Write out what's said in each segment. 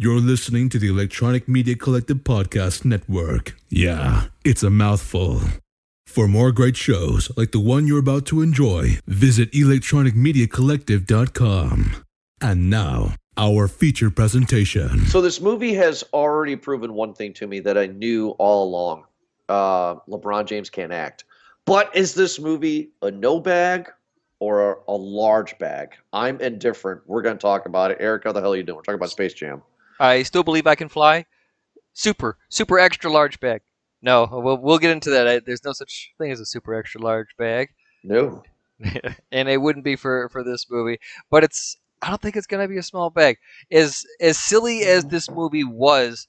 You're listening to the Electronic Media Collective Podcast Network. Yeah, it's a mouthful. For more great shows like the one you're about to enjoy, visit electronicmediacollective.com. And now, our feature presentation. So this movie has already proven one thing to me that I knew all along. Uh, LeBron James can't act. But is this movie a no bag or a, a large bag? I'm indifferent. We're going to talk about it. Eric, how the hell are you doing? We're talking about Space Jam. I still believe I can fly. Super, super extra large bag. No, we'll we'll get into that. I, there's no such thing as a super extra large bag, No. and it wouldn't be for for this movie. But it's I don't think it's gonna be a small bag. As as silly as this movie was,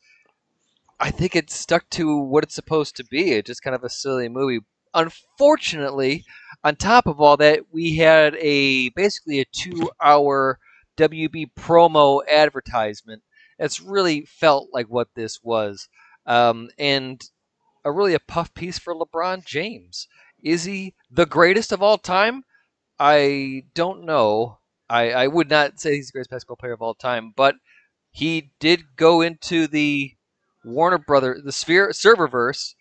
I think it stuck to what it's supposed to be. It's just kind of a silly movie. Unfortunately, on top of all that, we had a basically a two hour WB promo advertisement it's really felt like what this was, um, and a really a puff piece for LeBron James. Is he the greatest of all time? I don't know. I, I would not say he's the greatest basketball player of all time, but he did go into the Warner Brother, the Sphere Serververse,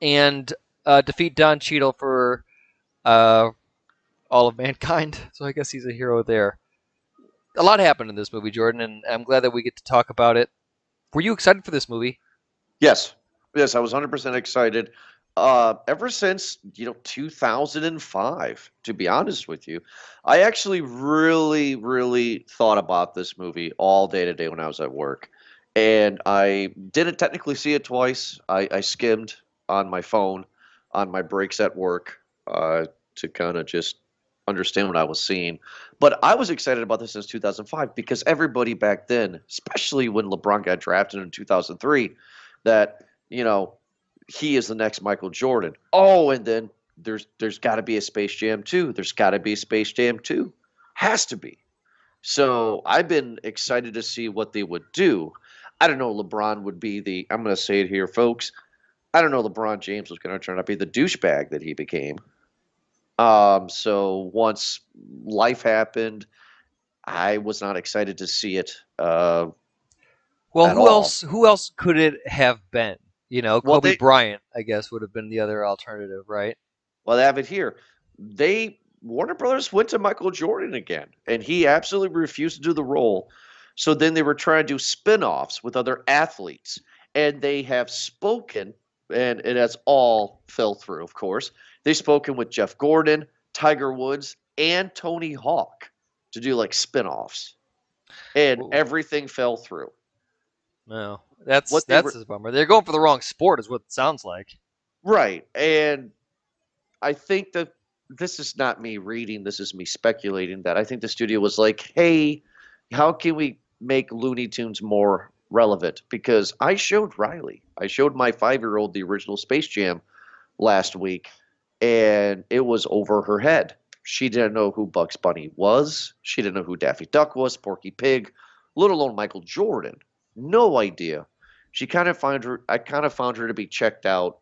and uh, defeat Don Cheadle for uh, all of mankind. So I guess he's a hero there a lot happened in this movie, Jordan, and I'm glad that we get to talk about it. Were you excited for this movie? Yes. Yes, I was 100% excited. Uh, ever since, you know, 2005, to be honest with you, I actually really, really thought about this movie all day today when I was at work. And I didn't technically see it twice. I, I skimmed on my phone on my breaks at work uh, to kind of just understand what I was seeing. But I was excited about this since 2005 because everybody back then, especially when LeBron got drafted in 2003, that you know he is the next Michael Jordan. Oh, and then there's there's got to be a Space Jam too. There's got to be a Space Jam too. Has to be. So I've been excited to see what they would do. I don't know. LeBron would be the. I'm going to say it here, folks. I don't know. LeBron James was going to turn out to be the douchebag that he became. Um, so once life happened, I was not excited to see it. Uh, well, who all. else? Who else could it have been? You know, Well, Kobe they- Bryant, I guess, would have been the other alternative, right? well, they have it here. They Warner Brothers went to Michael Jordan again, and he absolutely refused to do the role. So then they were trying to do spin-offs with other athletes, and they have spoken, and it has all fell through, of course. They've spoken with Jeff Gordon, Tiger Woods, and Tony Hawk to do like spin-offs, and Ooh. everything fell through. No, that's What that's were- a bummer. They're going for the wrong sport, is what it sounds like. Right. And I think that this is not me reading, this is me speculating that I think the studio was like, hey, how can we make Looney Tunes more relevant? Because I showed Riley, I showed my five year old the original Space Jam last week, and it was over her head. She didn't know who Bugs Bunny was, she didn't know who Daffy Duck was, Porky Pig, let alone Michael Jordan. No idea. She kind of found her I kind of found her to be checked out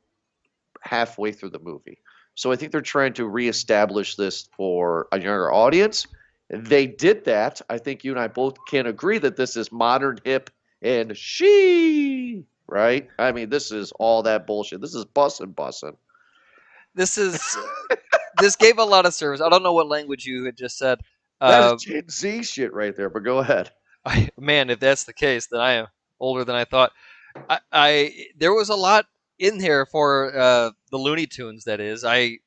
halfway through the movie. So I think they're trying to reestablish this for a younger audience. They did that. I think you and I both can agree that this is modern, hip, and she, right? I mean, this is all that bullshit. This is bussin' bussin'. This is this gave a lot of service. I don't know what language you had just said. That Uh, Gen Z shit right there, but go ahead. I, man, if that's the case, then I am older than I thought. I, I there was a lot in here for uh, the Looney Tunes. That is, I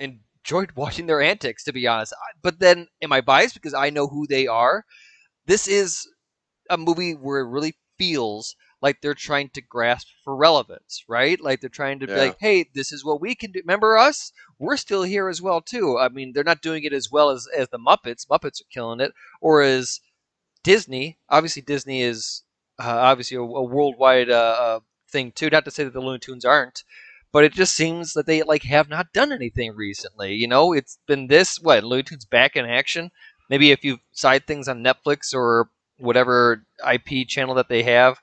enjoyed watching their antics, to be honest. But then, am I biased because I know who they are? This is a movie where it really feels like they're trying to grasp for relevance, right? Like they're trying to be like, "Hey, this is what we can do." Remember us? We're still here as well too. I mean, they're not doing it as well as as the Muppets. Muppets are killing it, or as Disney. Obviously, Disney is uh, obviously a, a worldwide uh, uh, thing too. Not to say that the Looney Tunes aren't, but it just seems that they like have not done anything recently. You know, it's been this what Looney Tunes back in action. Maybe a few side things on Netflix or whatever IP channel that they have.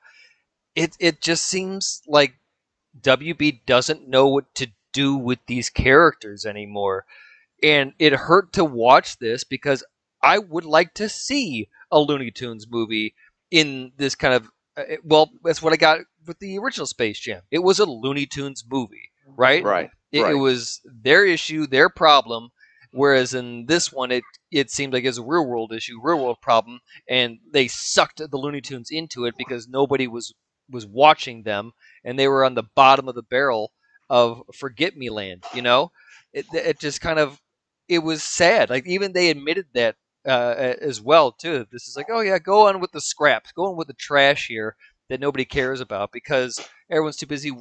It it just seems like WB doesn't know what to do with these characters anymore. And it hurt to watch this because I would like to see a Looney Tunes movie in this kind of uh, well, that's what I got with the original Space Jam. It was a Looney Tunes movie, right? Right. It, it was their issue, their problem. Whereas in this one, it it seemed like it was a real world issue, real world problem, and they sucked the Looney Tunes into it because nobody was was watching them, and they were on the bottom of the barrel of Forget Me Land. You know, it it just kind of it was sad. Like even they admitted that uh, as well too. This is like, oh yeah, go on with the scraps, go on with the trash here that nobody cares about because everyone's too busy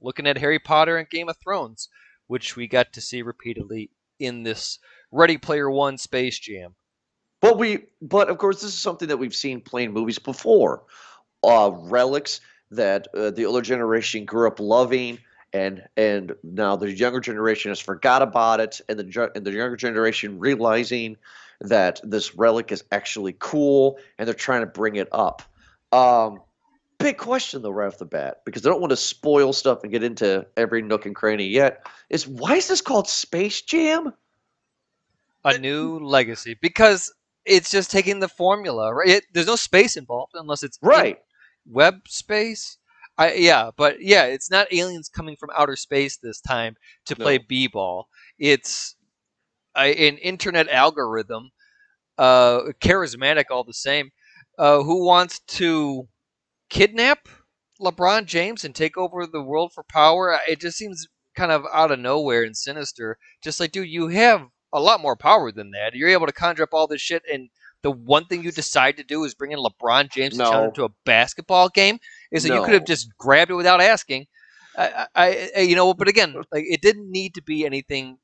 looking at Harry Potter and Game of Thrones, which we got to see repeatedly in this Ready Player One Space Jam. But we, but of course, this is something that we've seen playing movies before. Uh, relics that uh, the older generation grew up loving, and and now the younger generation has forgot about it, and the and the younger generation realizing that this relic is actually cool, and they're trying to bring it up. Um, big question though, right off the bat, because I don't want to spoil stuff and get into every nook and cranny yet. Is why is this called Space Jam? A new legacy because it's just taking the formula, right? It, there's no space involved unless it's Right. Web space. I yeah, but yeah, it's not aliens coming from outer space this time to play No. b-ball. It's a, an internet algorithm, uh, charismatic all the same, uh, who wants to kidnap LeBron James and take over the world for power. It just seems kind of out of nowhere and sinister. Just like, dude, you have a lot more power than that. You're able to conjure up all this shit, and the one thing you decide to do is bring in LeBron James to No. to a basketball game. Is that you could have just grabbed it without asking. I, I, I, you know, but again, like it didn't need to be anything.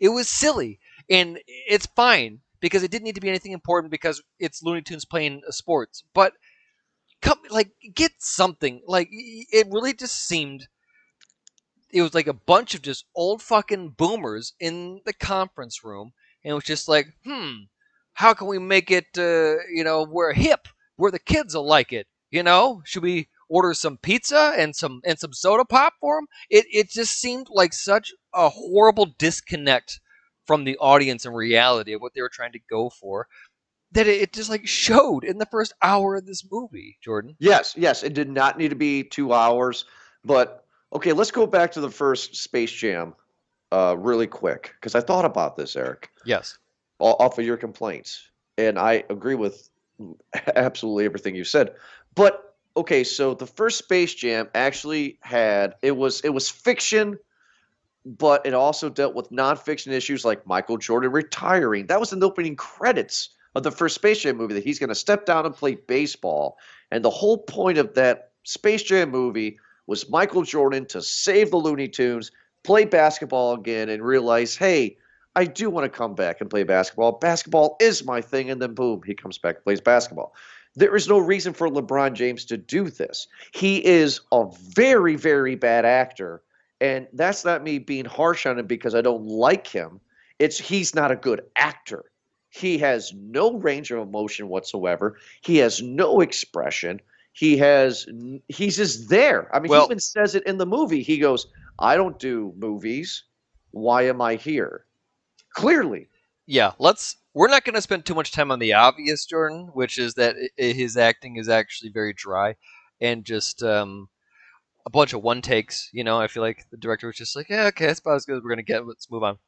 It was silly, and it's fine because it didn't need to be anything important because it's Looney Tunes playing uh, sports. But come, like, get something. Like, it really just seemed. It was like a bunch of just old fucking boomers in the conference room, and it was just like, hmm, how can we make it? Uh, you know, we're hip, where the kids will like it. You know, should we order some pizza and some and some soda pop for them? It it just seemed like such a horrible disconnect from the audience and reality of what they were trying to go for that it, just like showed in the first hour of this movie jordan Yes, yes, it did not need to be two hours. But okay, let's go back to the first Space Jam uh, really quick because I thought about this, Eric, yes off of your complaints, and I agree with absolutely everything you said. But okay, so the first Space Jam actually had it was it was fiction, but it also dealt with nonfiction issues like Michael Jordan retiring. That was in the opening credits of the first Space Jam movie that he's going to step down and play baseball. And the whole point of that Space Jam movie was Michael Jordan to save the Looney Tunes, play basketball again, and realize, hey, I do want to come back and play basketball. Basketball is my thing. And then boom, he comes back and plays basketball. There is no reason for LeBron James to do this. He is a very, very bad actor. And that's not me being harsh on him because I don't like him. It's he's not a good actor. He has no range of emotion whatsoever. He has no expression. He has he's just there. I mean, Well- he even says it in the movie. He goes, "I don't do movies. Why am I here?" Clearly, yeah let's we're not going to spend too much time on the obvious jordan which is that his acting is actually very dry and just um a bunch of one takes you know i feel like the director was just like yeah okay that's about as good as we're going to get let's move on.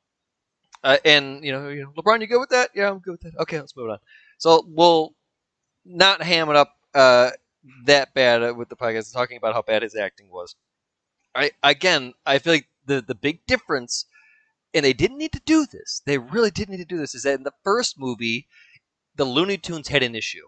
Uh, and you know, you know lebron you good with that? Yeah i'm good with that. Okay let's move on. So we'll not ham it up uh that bad uh, with the podcast talking about how bad his acting was. I again, I feel like the the big difference, and they didn't need to do this. They really didn't need to do this. Is that in the first movie, the Looney Tunes had an issue.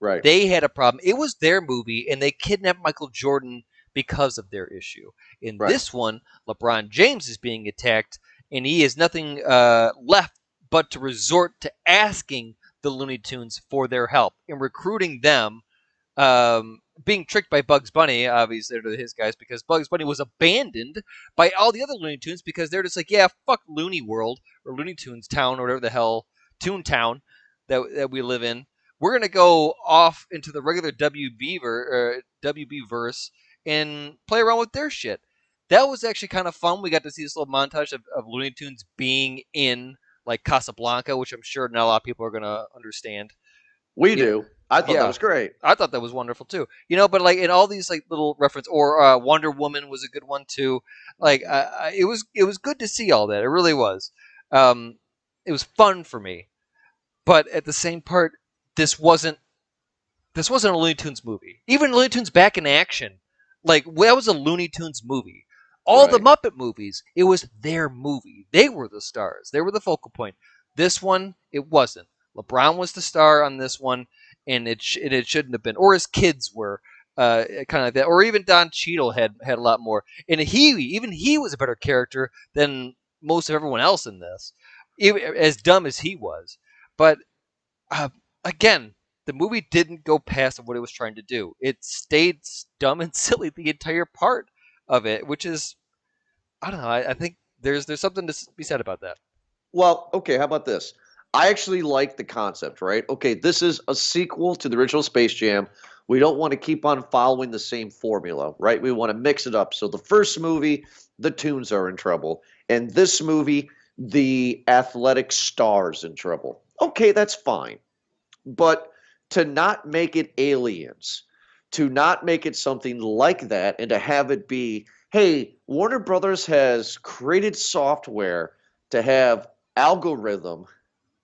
right? They had a problem. It was their movie, and they kidnapped Michael Jordan because of their issue. In Right. this one, LeBron James is being attacked, and he has nothing uh, left but to resort to asking the Looney Tunes for their help in recruiting them. Um, being tricked by Bugs Bunny, obviously, to his guys, because Bugs Bunny was abandoned by all the other Looney Tunes because they're just like, yeah, fuck Looney World or Looney Tunes Town or whatever the hell, Toontown that, that we live in. We're gonna go off into the regular WB ver- uh, WB verse and play around with their shit. That was actually kind of fun. We got to see this little montage of, of Looney Tunes being in like Casablanca, which I'm sure not a lot of people are gonna understand We Yeah. do. I thought Yeah. that was great. I thought that was wonderful too. You know, but like in all these like little reference or uh, Wonder Woman was a good one too. Like uh, it was it was good to see all that. It really was. Um, it was fun for me, but at the same part, this wasn't this wasn't a Looney Tunes movie. Even Looney Tunes back in action, like that was a Looney Tunes movie. All the Muppet movies, it was their movie. They were the stars. They were the focal point. This one, it wasn't. LeBron was the star on this one and it sh- it shouldn't have been, or his kids were, uh, kind of like that, or even Don Cheadle had had a lot more, and he even he was a better character than most of everyone else in this, even, as dumb as he was. But uh, again, the movie didn't go past what it was trying to do. It stayed dumb and silly the entire part of it, which is, I don't know. I, I think there's there's something to be said about that. Well, okay, how about this? I actually like the concept, right? Okay, this is a sequel to the original Space Jam. We don't want to keep on following the same formula, right? We want to mix it up. So the first movie, the tunes are in trouble. And this movie, the athletic stars in trouble. Okay, that's fine. But to not make it aliens, to not make it something like that, and to have it be, hey, Warner Brothers has created software to have algorithm,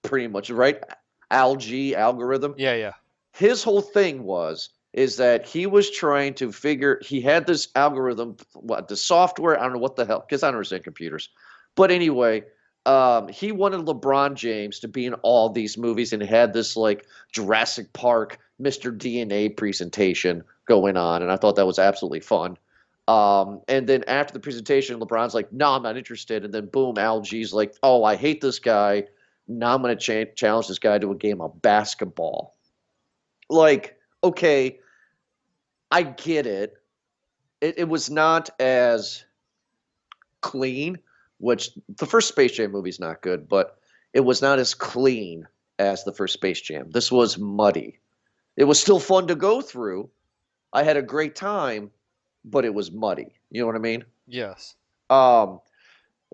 pretty much, right? Al-G Rhythm. Yeah, yeah. His whole thing was is that he was trying to figure. He had this algorithm, what the software. I don't know what the hell, because I don't understand computers. But anyway, um, he wanted LeBron James to be in all these movies and had this like Jurassic Park, Mr. DNA presentation going on, and I thought that was absolutely fun. Um, and then after the presentation, LeBron's like, "No, I'm not interested." And then boom, Al-G's like, "Oh, I hate this guy. Now I'm going to cha- challenge this guy to a game of basketball." Like, okay, I get it. It, it was not as clean, which the first Space Jam movie's not good, but it was not as clean as the first Space Jam. This was muddy. It was still fun to go through. I had a great time, but it was muddy. You know what I mean? Yes. Um,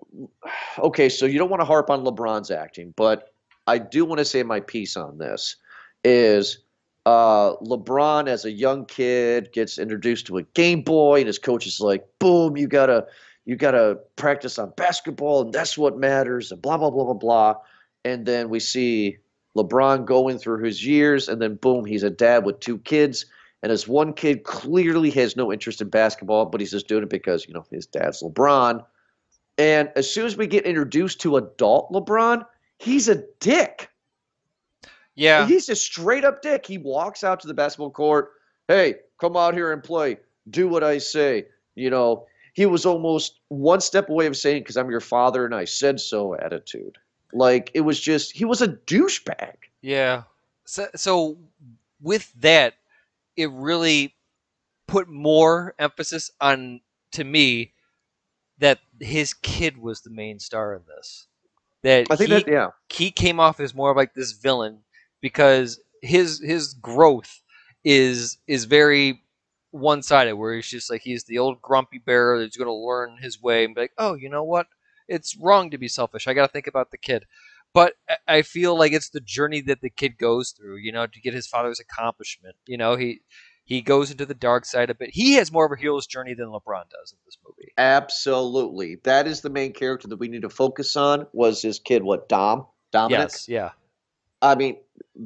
okay, so you don't want to harp on LeBron's acting, but I do want to say my piece on this is uh, LeBron as a young kid gets introduced to a Game Boy, and his coach is like, "Boom, you gotta, you gotta practice on basketball, and that's what matters," and blah blah blah blah blah. And then we see LeBron going through his years, and then boom, he's a dad with two kids. And his one kid clearly has no interest in basketball, but he's just doing it because, you know, his dad's LeBron. And as soon as we get introduced to adult LeBron, he's a dick. Yeah. He's a straight up dick. He walks out to the basketball court. Hey, come out here and play. Do what I say. You know, he was almost one step away of saying, because I'm your father and I said so attitude. Like, it was just, he was a douchebag. Yeah. So, so with that, it really put more emphasis on to me that his kid was the main star in this. That I think he, that, yeah. he came off as more of like this villain because his his growth is is very one sided where he's just like he's the old grumpy bear that's going to learn his way and be like oh you know what it's wrong to be selfish i got to think about the kid but I- i feel like it's the journey that the kid goes through you know to get his father's accomplishment you know he he goes into the dark side a bit he has more of a hero's journey than lebron does in this movie Absolutely. That is the main character that we need to focus on was his kid, what, Dom? Dominic? yes yeah I mean,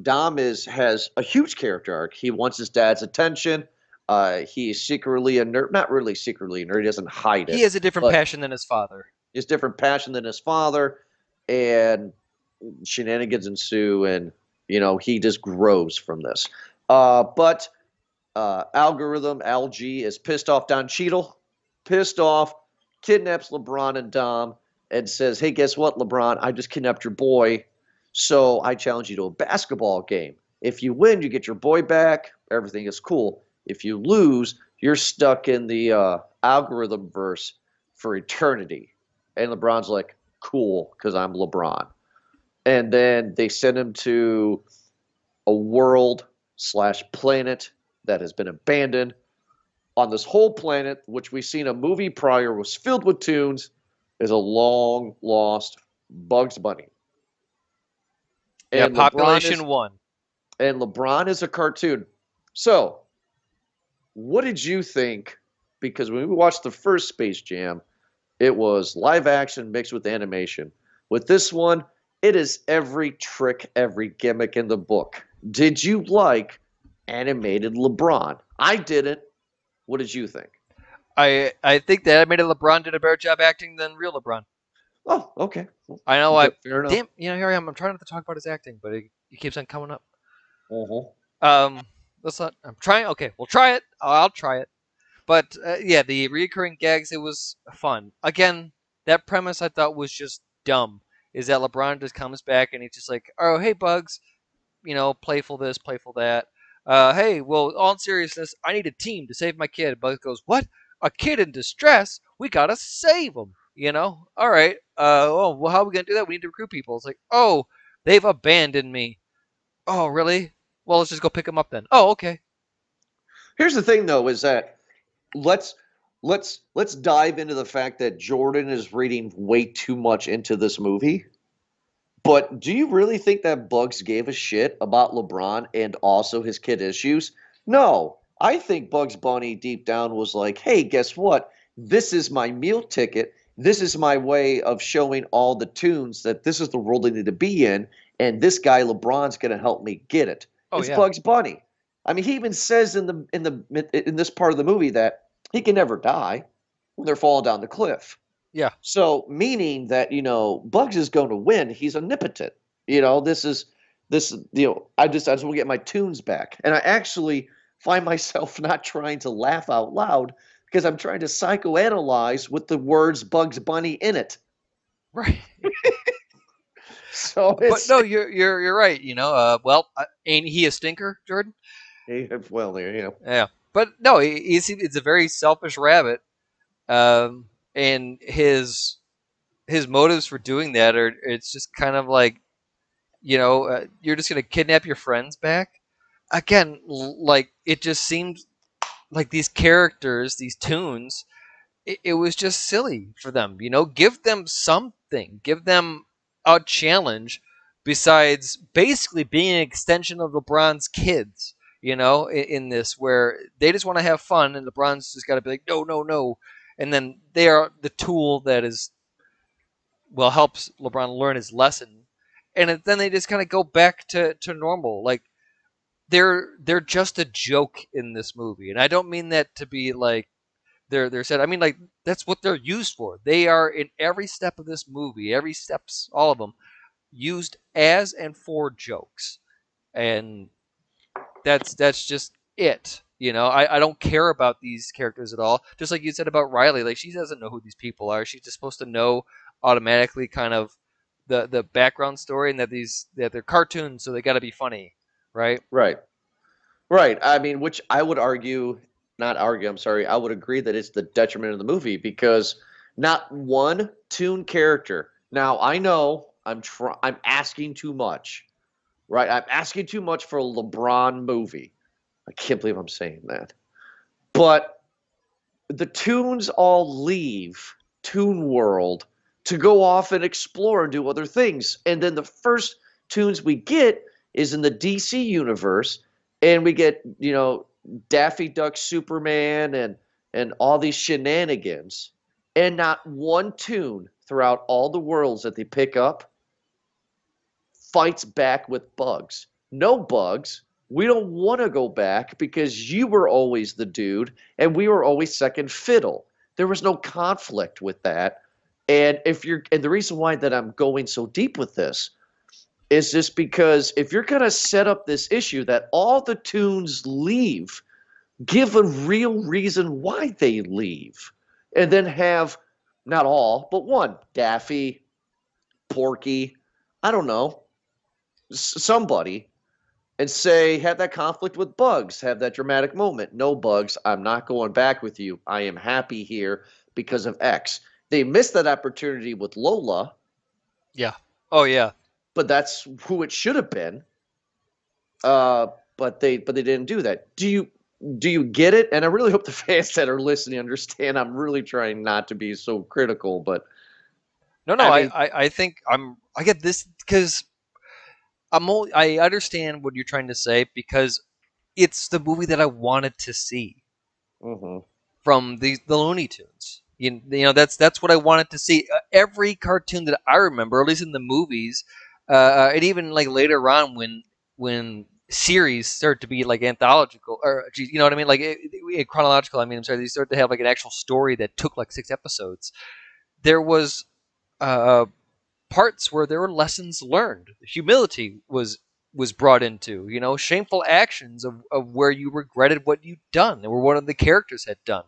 Dom is has a huge character arc. He wants his dad's attention. Uh, he's secretly a nerd. Not really secretly a nerd. He doesn't hide it. he has a different passion than his father He has different passion than his father, and shenanigans ensue, and you know he just grows from this. Uh, but uh, algorithm Al-G is pissed off Don Cheadle, pissed off, kidnaps LeBron and Dom, and says, "Hey, guess what, LeBron? I just kidnapped your boy, so I challenge you to a basketball game. If you win, you get your boy back. Everything is cool. If you lose, you're stuck in the uh, algorithm verse for eternity." And LeBron's like, "Cool, because I'm LeBron." And then they send him to a world slash planet that has been abandoned. On this whole planet, which we've seen a movie prior was filled with tunes, is a long lost Bugs Bunny. yeah And LeBron population is- one and LeBron is a cartoon. So, what did you think? Because when we watched the first Space Jam, it was live action mixed with animation. With this one, it is every trick, every gimmick in the book. Did you like animated LeBron? I didn't. What did you think? I I think the animated LeBron did a better job acting than real LeBron. Oh, okay. Well, I know. I fair enough. damn. You know, here I am. I'm trying not to talk about his acting, but it, it keeps on coming up. Uh-huh. Um, let's not. I'm trying. Okay, we'll try it. I'll try it. But uh, yeah, the recurring gags. It was fun. Again, that premise I thought was just dumb. Is that LeBron just comes back and he's just like, "Oh, hey, Bugs," you know, playful this, playful that. Uh, hey, well, in seriousness, I need a team to save my kid. Bugs goes, "What? A kid in distress? We gotta save him." You know? All right. Uh, oh, well, how are we gonna do that? We need to recruit people. It's like, oh, they've abandoned me. Oh, really? Well, let's just go pick them up then. Oh, okay. Here's the thing, though, is that let's let's let's dive into the fact that Jordan is reading way too much into this movie. But do you really think that Bugs gave a shit about LeBron and also his kid issues? No. I think Bugs Bunny deep down was like, hey, guess what? This is my meal ticket. This is my way of showing all the tunes that this is the world they need to be in. And this guy, LeBron's going to help me get it. Oh, it's yeah. Bugs Bunny. I mean, he even says in the in the in this part of the movie that he can never die when they're falling down the cliff. Yeah. So meaning that you know Bugs is going to win. He's omnipotent. You know this is this you know I just I just want to get my tunes back, and I actually find myself not trying to laugh out loud because I'm trying to psychoanalyze with the words Bugs Bunny in it. Right. So but no, you're you're you're right. You know, uh, well, uh, ain't he a stinker, Jordan? well there you know Yeah, but no, he, he's it's a very selfish rabbit, um, and his his motives for doing that are it's just kind of like, you know, uh, you're just gonna kidnap your friends back. Again, like it just seemed like these characters, these tunes, it, it was just silly for them. You know, give them something, give them a challenge besides basically being an extension of LeBron's kids you know, in, in this where they just want to have fun, and LeBron's just got to be like, no, no, no, and then they are the tool that is, well, helps LeBron learn his lesson, and then they just kind of go back to to normal, like they're they're just a joke in this movie, and I don't mean that to be like they're they're said. I mean like that's what they're used for. They are in every step of this movie, every steps, all of them, used as and for jokes, and that's that's just it. You know, I, I don't care about these characters at all. Just like you said about Riley, like she doesn't know who these people are. She's just supposed to know automatically kind of the the background story and that these that they're cartoons, so they got to be funny, right? Right. Right. I mean, which I would argue, not argue, I'm sorry, I would agree that it's the detriment of the movie because not one tune character. Now, I know I'm try- I'm asking too much. Right? I'm asking too much for a LeBron movie. I can't believe I'm saying that. But the tunes all leave Toon World to go off and explore and do other things. And then the first tunes we get is in the DC universe and we get you know Daffy Duck Superman and and all these shenanigans, and not one tune throughout all the worlds that they pick up fights back with bugs. No bugs. We don't want to go back because you were always the dude and we were always second fiddle. There was no conflict with that. And if you're and the reason why that I'm going so deep with this is just because if you're going to set up this issue that all the tunes leave, give a real reason why they leave. And then have not all, but one, Daffy, Porky, I don't know, somebody and say have that conflict with bugs have that dramatic moment no bugs i'm not going back with you i am happy here because of x they missed that opportunity with lola Yeah. Oh yeah, but that's who it should have been. Uh, but they but they didn't do that. Do you do you get it? And I really hope the fans that are listening understand. I'm really trying not to be so critical, but no, no, I I, I, I think I'm. I get this because I'm only, I understand what you're trying to say because it's the movie that I wanted to see hmm from the the Looney Tunes. You, you know that's that's what I wanted to see. Uh, every cartoon that I remember, at least in the movies, uh, and even like later on when when series start to be like anthological or you know what I mean, like it, it- chronological. I mean, I'm sorry, they start to have like an actual story that took like six episodes. There was uh, parts where there were lessons learned. Humility was was brought into, you know, shameful actions of, of where you regretted what you'd done or one of the characters had done.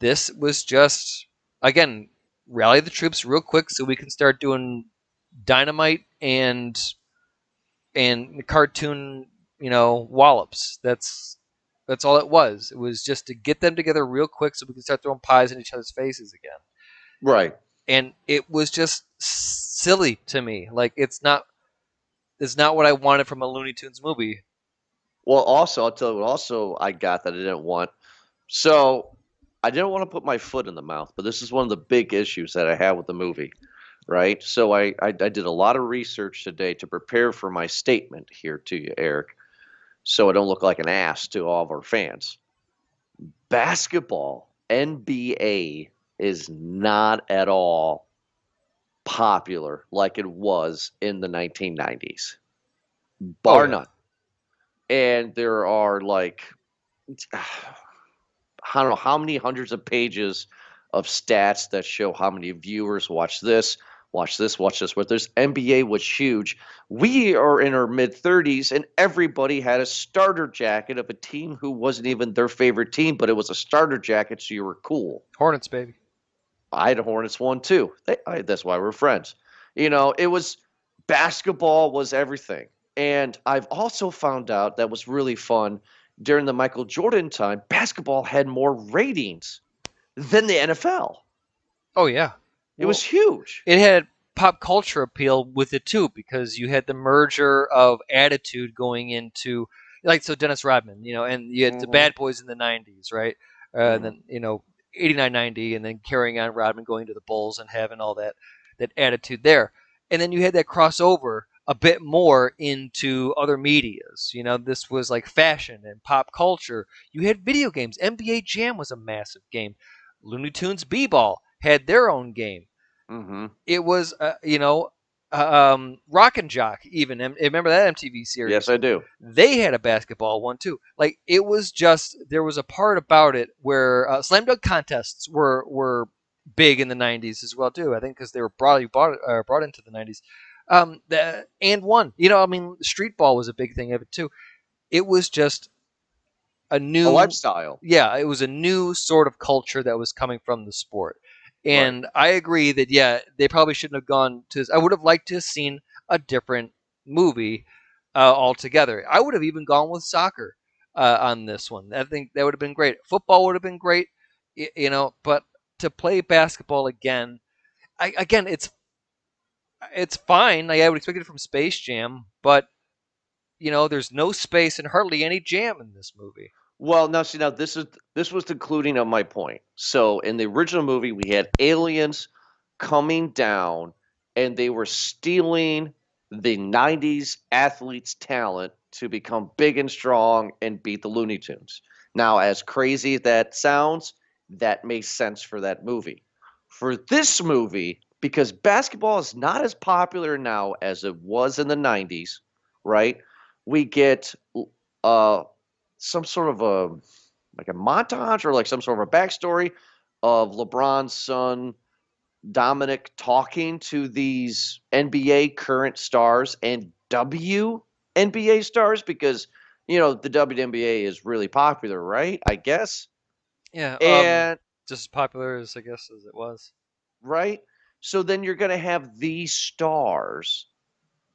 This was just again, rally the troops real quick so we can start doing dynamite and and cartoon, you know, wallops. That's that's all it was. It was just to get them together real quick so we can start throwing pies in each other's faces again Right. And it was just silly to me. Like it's not, it's not what I wanted from a Looney Tunes movie. Well, also, I'll tell you what also I got that I didn't want. So I didn't want to put my foot in the mouth, but this is one of the big issues that I have with the movie, right? So I, I, I did a lot of research today to prepare for my statement here to you, Eric, so I don't look like an ass to all of our fans. Basketball, NBA, is not at all popular like it was in the 1990s, bar Oh, yeah. none. And there are like, I don't know how many hundreds of pages of stats that show how many viewers watch this, watch this, watch this. But there's NBA was huge. We are in our mid 30s, and everybody had a starter jacket of a team who wasn't even their favorite team, but it was a starter jacket, so you were cool. Hornets, baby. I had a Hornets one too. They, I, that's why we're friends. You know, it was basketball was everything. And I've also found out that was really fun during the Michael Jordan time, basketball had more ratings than the NFL. Oh yeah, It was huge. it had pop culture appeal with it too because you had the merger of attitude going into like so Dennis Rodman, you know, and you had the Mhm. Bad Boys in the '90s, right? Uh, Mhm. And then you know, '89, '90, and then carrying on Rodman going to the Bulls and having all that that attitude there, and then you had that crossover a bit more into other medias. You know, this was like fashion and pop culture. You had video games. NBA Jam was a massive game. Looney Tunes B-Ball had their own game hmm it was uh, you know um, Rock and Jock even Em- remember that MTV series? Yes, I do. they had a basketball one too. Like it was just there was a part about it where uh, slam dunk contests were were big in the '90s as well too. I think because they were brought brought uh, brought into the '90s. Um, the, and one, you know, I mean, street ball was a big thing of it too. It was just a new A lifestyle. yeah, it was a new sort of culture that was coming from the sport. And I agree that yeah, they probably shouldn't have gone to. This. I would have liked to have seen a different movie uh, altogether. I would have even gone with soccer uh, on this one. I think that would have been great. Football would have been great, you know. But to play basketball again, I, again, it's it's fine. Like I would expect it from Space Jam, but you know, there's no space and hardly any jam in this movie. Well, now see, now this is this was the concluding of my point. So in the original movie, we had aliens coming down, and they were stealing the '90s athletes' talent to become big and strong and beat the Looney Tunes. Now, as crazy as that sounds, that makes sense for that movie. For this movie, because basketball is not as popular now as it was in the '90s, right? We get uh some sort of a like a montage or like some sort of a backstory of LeBron's son Dominic talking to these NBA current stars and WNBA stars because you know the WNBA is really popular, right? I guess. Yeah, um, And just as popular as I guess as it was. right? So then you're going to have these stars,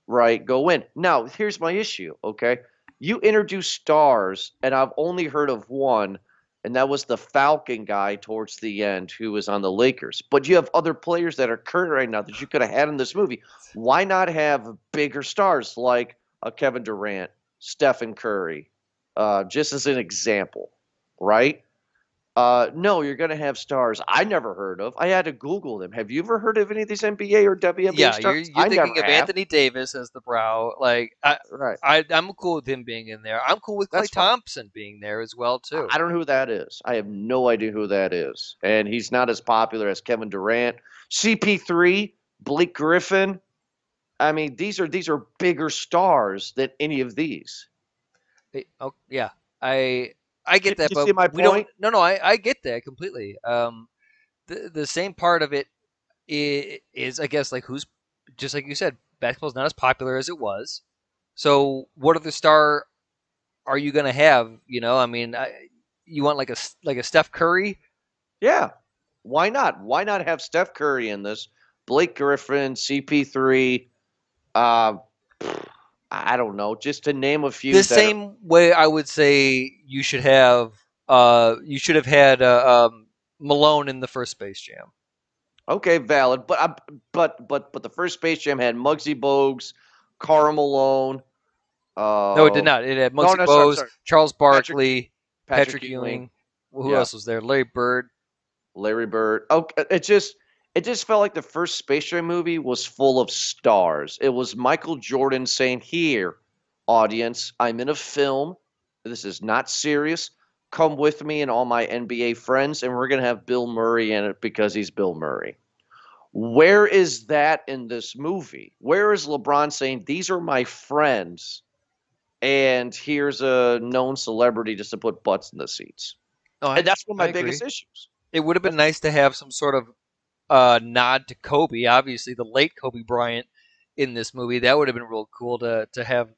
right, go in. Now, here's my issue, okay? You introduce stars, and I've only heard of one, and that was the Falcon guy towards the end who was on the Lakers. But you have other players that are current right now that you could have had in this movie. Why not have bigger stars like a Kevin Durant, Stephen Curry, uh, just as an example, right? Uh, no, you're going to have stars I never heard of. I had to Google them. Have you ever heard of any of these NBA or WNBA yeah, stars? you're, you're thinking of have. Anthony Davis as the brow. Like I, Right. I, I'm cool with him being in there. I'm cool with Klay That's fine. Thompson being there as well too. I don't know who that is. I have no idea who that is. And he's not as popular as Kevin Durant. CP3, Blake Griffin. I mean, these are these are bigger stars than any of these. Oh, yeah, I I get that, you but see my we don't. No, no, I, I get that completely. Um, the the same part of it is, is I guess like who's just like you said, basketball's not as popular as it was. So what other star are you gonna have? You know, I mean, I, you want like a like a Steph Curry? Yeah. Why not? Why not have Steph Curry in this? Blake Griffin, CP3, uh, I don't know, just to name a few. the that are- same way I would say you should have uh you should have had uh, um, Malone in the first Space Jam. Okay, valid. But I, but but but the first Space Jam had Muggsy Bogues, Karl Malone. Uh, No, it did not. It had no, Muggsy no, sorry, Bogues, sorry. Charles Barkley, Patrick, Patrick, Ewing, Ewing. Who Yeah. else was there? Larry Bird. Larry Bird. Oh, it just it just felt like the first Space Jam movie was full of stars. It was Michael Jordan saying, "Here, audience, I'm in a film. This is not serious. Come with me and all my NBA friends, and we're gonna have Bill Murray in it because he's Bill Murray." Where is that in this movie? Where is LeBron saying, "These are my friends," and here's a known celebrity just to put butts in the seats? Oh, And that's one of my biggest issues. it would have been nice to have some sort of uh, nod to Kobe, obviously the late Kobe Bryant in this movie. That would have been real cool to to have.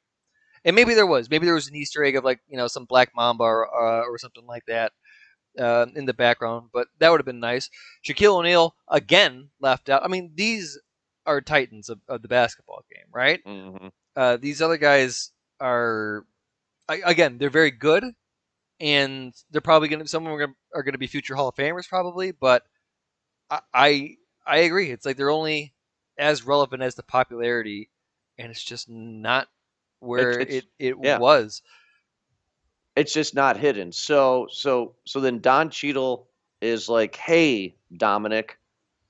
And maybe there was, maybe there was an Easter egg of like you know some Black Mamba or uh, or something like that uh, in the background. But that would have been nice. Shaquille O'Neal again left out. I mean, these are titans of, of the basketball game, right? hmm Uh, these other guys are, I- again, they're very good, and they're probably going to. Some of them are going to be future Hall of Famers, probably. But I, I, I agree. It's like they're only as relevant as the popularity, and it's just not where It's- it it yeah. was. it's just not hidden. So so so then Don Cheadle is like, "Hey, Dominic,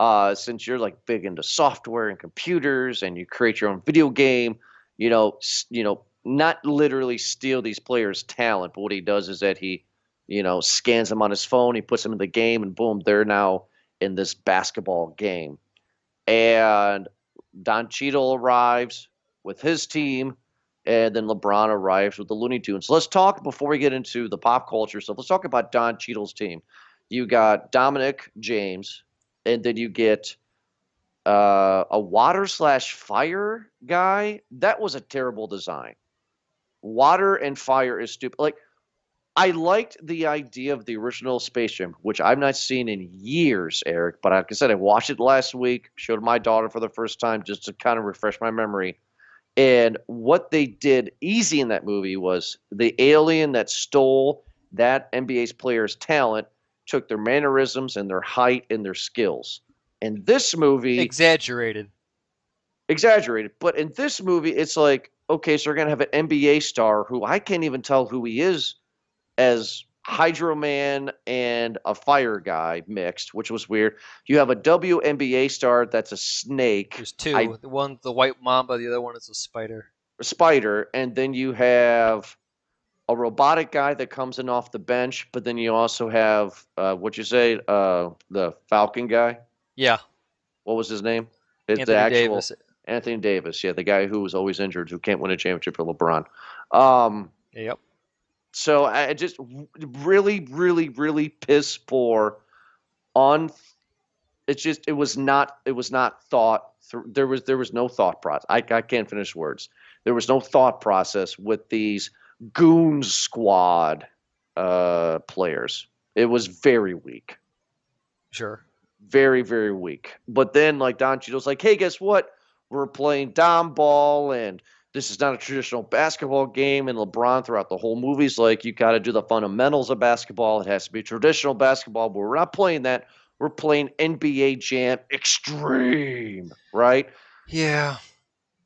uh, since you're like big into software and computers and you create your own video game, you know, you know, not literally steal these players' talent, but what he does is that he, you know, scans them on his phone, he puts them in the game, and boom, they're now in this basketball game. And Don Cheadle arrives with his team and then LeBron arrives with the Looney Tunes. Let's talk before we get into the pop culture stuff. Let's talk about Don Cheadle's team. You got Dominic James, and then you get uh, a water slash fire guy. That was a terrible design. Water and fire is stupid. Like I liked the idea of the original Space Jam, which I've not seen in years, Eric. But like I said, I watched it last week. Showed my daughter for the first time just to kind of refresh my memory. And what they did easy in that movie was the alien that stole that NBA's player's talent took their mannerisms and their height and their skills. And this movie, Exaggerated. exaggerated, but in this movie, it's like, okay, so we're going to have an NBA star who I can't even tell who he is as Hydro Man and a fire guy mixed, which was weird. You have a WNBA star that's a snake. There's two. I- the one, the white mamba. The other one is a spider. A spider, and then you have a robotic guy that comes in off the bench, but then you also have uh, what you say, uh, the Falcon guy. Yeah, What was his name? It's Anthony the actual Davis. Anthony Davis. Yeah, the guy who was always injured, who can't win a championship for LeBron. Um, Yep. So I just really, really, really piss poor on. It's just it was not it was not thought through. There was there was no thought process. I, I can't finish words. There was no thought process with these goon squad uh, players. It was very weak, Sure. very very weak. But then like Don Cheadle's like, hey, guess what? We're playing Dom ball and this is not a traditional basketball game. And LeBron throughout the whole movie, is like, you got to do the fundamentals of basketball. It has to be traditional basketball, but we're not playing that. We're playing NBA Jam Extreme, right? Yeah.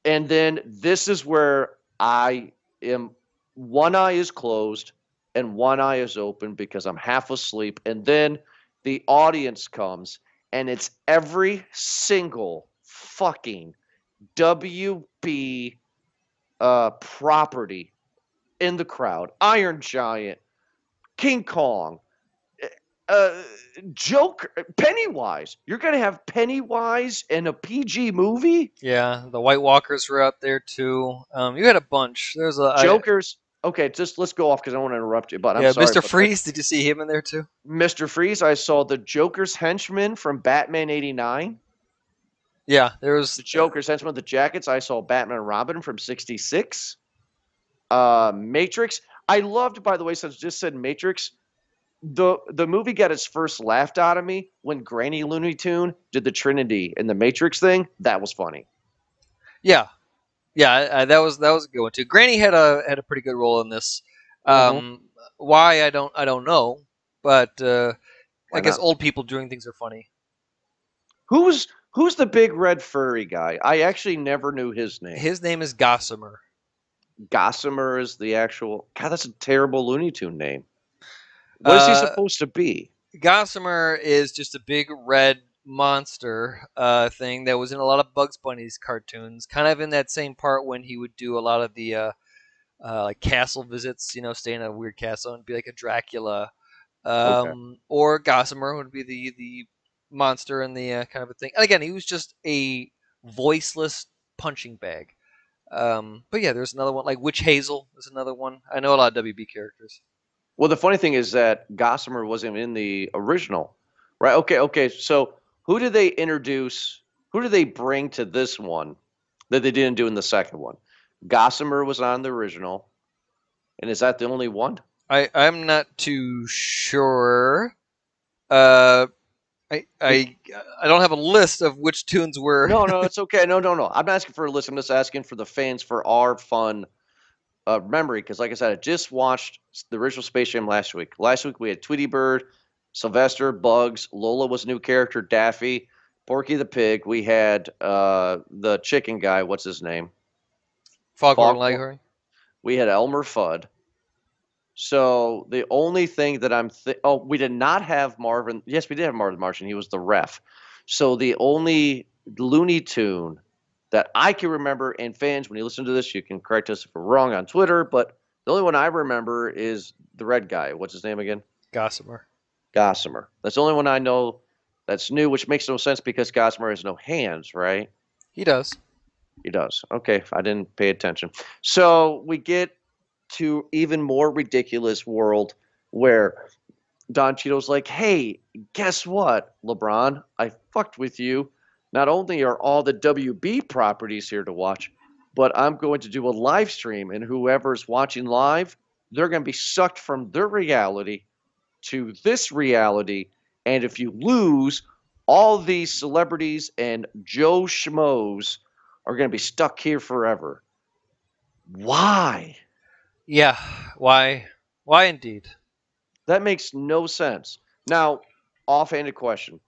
And then this is where I am one eye is closed and one eye is open because I'm half asleep. And then the audience comes and it's every single fucking WB uh, property in the crowd Iron Giant, King Kong, uh, Joker, Pennywise. You're going to have Pennywise in a PG movie? Yeah, the White Walkers were out there too. Um, you had a bunch. There's a I- Jokers. Okay, just let's go off because I want to interrupt you. But I'm yeah, sorry, Mr. Freeze. Did you see him in there too? Mr. Freeze. I saw the Joker's henchman from Batman '89. Yeah, there was The Joker's henchman, with the jackets. I saw Batman and Robin from '66. Uh, Matrix. I loved, by the way, since just said Matrix. The the movie got its first laughed out of me when Granny Looney Tune did the Trinity and the Matrix thing. That was funny. Yeah, yeah, I, I, that was that was a good one too. Granny had a had a pretty good role in this. Mhm. Um, Why I don't I don't know, but uh, I guess old people doing things are funny. Who's who's the big red furry guy? I actually never knew his name. His name is Gossamer. Gossamer is the actual. God, that's a terrible Looney Tune name. What is he Uh, supposed to be? Gossamer is just a big red monster uh, thing that was in a lot of Bugs Bunny's cartoons. Kind of in that same part when he would do a lot of the uh, uh, like castle visits. You know, stay in a weird castle and be like a Dracula. Um, Or Gossamer would be the the monster and the uh, kind of a thing. And again, he was just a voiceless punching bag. Um, but yeah, there's another one like Witch Hazel is another one. I know a lot of WB characters. Well, the funny thing is that Gossamer wasn't in the original, right? Okay, okay. So who did they introduce? Who did they bring to this one that they didn't do in the second one? Gossamer was on the original, and is that the only one? I I'm not too sure. Uh, I I I don't have a list of which tunes were. No, no, it's okay. No, no, no. I'm asking for a list. I'm just asking for the fans for our fun uh, memory. Because, like I said, I just watched the original Space Jam last week. Last week we had Tweety Bird, Sylvester, Bugs, Lola was a new character, Daffy, Porky the Pig. We had uh, the chicken guy. What's his name? Foghorn. Leghorn. We had Elmer Fudd. So the only thing that I'm th- oh we did not have Marvin. Yes, we did have Marvin Martian. He was the ref. So the only Looney Tune that I can remember, and fans, when you listen to this, you can correct us if we're wrong on Twitter. But the only one I remember is the red guy. What's his name again? Gossamer. Gossamer. That's the only one I know that's new, which makes no sense because Gossamer has no hands, right? He does. He does. Okay, I didn't pay attention. So we get to even more ridiculous world where Don Cheeto's like, "Hey, guess what, LeBron? I fucked with you. Not only are all the WB properties here to watch, but I'm going to do a live stream, and whoever's watching live, they're going to be sucked from their reality to this reality. And if you lose, all these celebrities and Joe Schmoes are going to be stuck here forever. Why? Yeah. Why? Why indeed? That makes no sense. Now, offhanded question.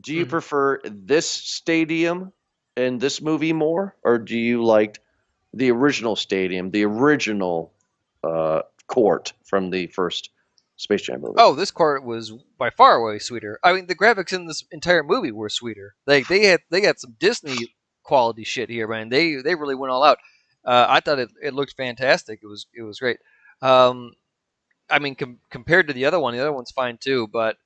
Do you Mhm. prefer this stadium and this movie more, or do you like the original stadium, the original uh, court from the first Space Jam movie? Oh, this court was by far way sweeter. I mean, the graphics in this entire movie were sweeter. Like they had they got some Disney quality shit here, man. They they really went all out. Uh, I thought it, it looked fantastic. It was it was great. Um, I mean, com- compared to the other one, the other one's fine too. But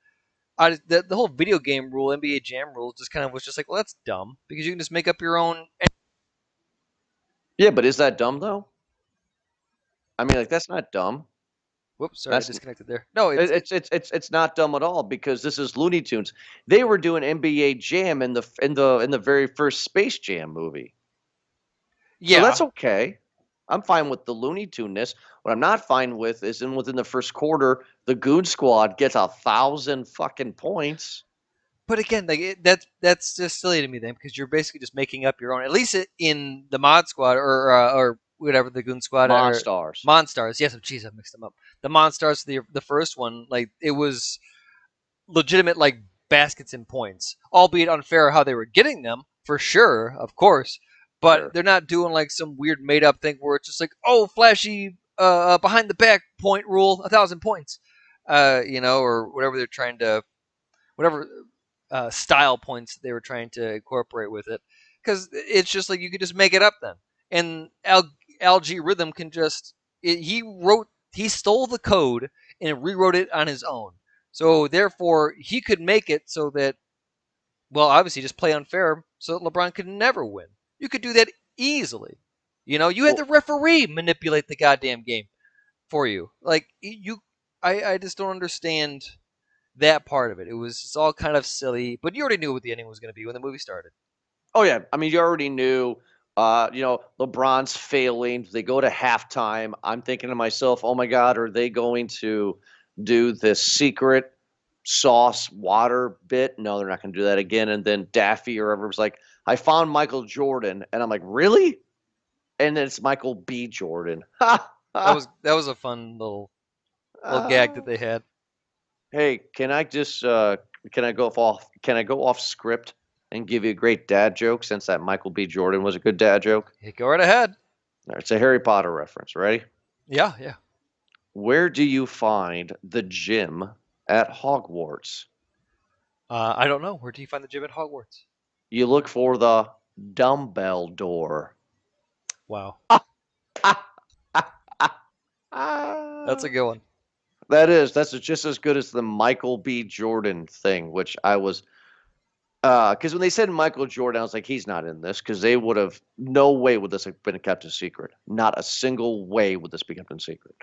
I the, the whole video game rule, NBA Jam rule, just kind of was just like, well, that's dumb because you can just make up your own. yeah, but is that dumb though? I mean, like that's not dumb. Whoops, sorry, I That's- disconnected there. No, it's, It's it's it's it's not dumb at all because this is Looney Tunes. They were doing NBA Jam in the in the in the very first Space Jam movie. Yeah, So that's okay. I'm fine with the Looney Tune-ness. What I'm not fine with is in within the first quarter, the Goon Squad gets a thousand fucking points. But again, like it, that's that's just silly to me then because you're basically just making up your own. At least in the Mod Squad or uh, or whatever the Goon Squad or Monstars. Monstars. Yes, jeez, I mixed them up. The Monstars, the the first one, like it was legitimate, like baskets and points, albeit unfair how they were getting them for sure, of course. But Sure. they're not doing like some weird made up thing where it's just like, oh, flashy uh, behind the back point rule, a thousand points, uh, you know, or whatever they're trying to, whatever uh, style points they were trying to incorporate with it, because it's just like you could just make it up then, and Al-G Rhythm can just it, he wrote he stole the code and rewrote it on his own, so therefore he could make it so that, well, obviously just play unfair so that LeBron could never win. You could do that easily. You know, you had the referee manipulate the goddamn game for you. Like you, I, I just don't understand that part of it. It was it's all kind of silly, but you already knew what the ending was going to be when the movie started. Oh yeah, I mean you already knew. Uh, you know, LeBron's failing. They go to halftime. I'm thinking to myself, oh my God, are they going to do this secret sauce water bit? No, they're not going to do that again. And then Daffy or whoever was like, I found Michael Jordan, and I'm like, really? And then it's Michael B. Jordan. that was that was a fun little little gag that they had. Hey, can I just uh, can I go off can I go off script and give you a great dad joke since that Michael B. Jordan was a good dad joke? Hey, go right ahead. It's a Harry Potter reference. Ready? Yeah, yeah. Where do you find the gym at Hogwarts? Uh, I don't know. Where do you find the gym at Hogwarts? You look for the dumbbell door. Wow. That's a good one. That is. That's just as good as the Michael B. Jordan thing, which I was. Because uh, when they said Michael Jordan, I was like, he's not in this because they would have no way would this have been kept a secret. Not a single way would this be kept in secret.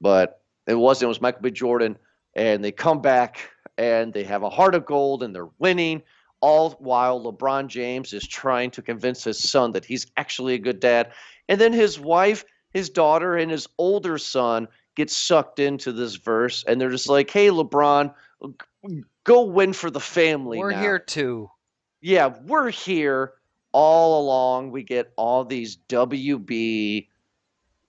But it wasn't. It was Michael B. Jordan, and they come back and they have a heart of gold and they're winning. All while LeBron James is trying to convince his son that he's actually a good dad, and then his wife, his daughter, and his older son get sucked into this verse, and they're just like, "Hey, LeBron, go win for the family." We're now. here too. Yeah, we're here all along. We get all these WB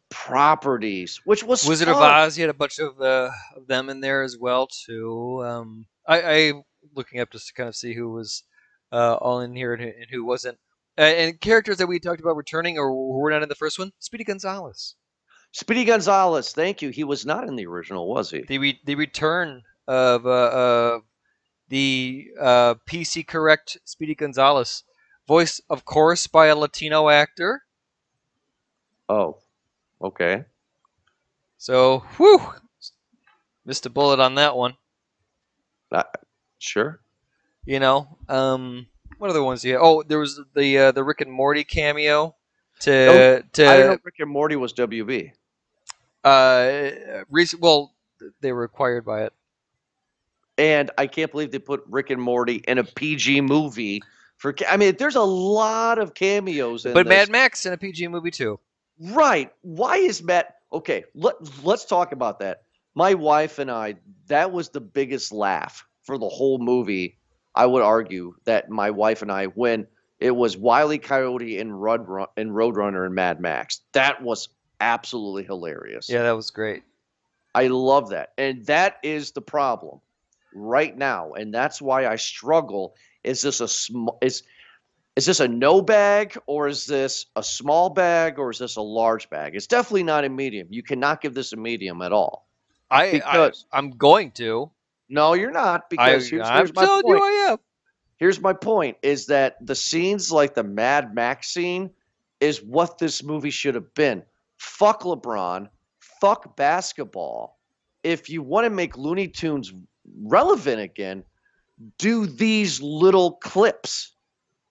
properties, which was Wizard fun. of Oz. You had a bunch of, uh, of them in there as well too. Um, I, I looking up just to kind of see who was uh, all in here and, who- and who wasn't. Uh, and characters that we talked about returning or who were not in the first one. Speedy Gonzales. Speedy Gonzales. Thank you. He was not in the original, was he? The re- the return of uh, uh, the uh, PC correct Speedy Gonzales, voiced of course by a Latino actor. Oh, okay. So, whew, missed a bullet on that one. Sure. You know, um, what other ones? Yeah. Oh, there was the uh, the Rick and Morty cameo to Oh, I didn't to know Rick and Morty was WB. uh, rec- well, they were acquired by it. And I can't believe they put Rick and Morty in a PG movie. For I mean, there's a lot of cameos in But this. Mad Max in a PG movie too. Right. Why is Matt? Okay, let, let's talk about that. My wife and I, that was the biggest laugh for the whole movie. I would argue that my wife and I, when it was Wiley Coyote and Rud and Roadrunner and Mad Max, that was absolutely hilarious. Yeah, that was great. I love that. And that is the problem right now. And that's why I struggle. Is this a small is is this a no bag or is this a small bag or is this a large bag? It's definitely not a medium. You cannot give this a medium at all. I, I Because- I'm going to. No, you're not I, because here's, I'm here's my telling point. you, I am. Here's my point is that the scenes like the Mad Max scene is what this movie should have been. Fuck LeBron, fuck basketball. If you want to make Looney Tunes relevant again, do these little clips.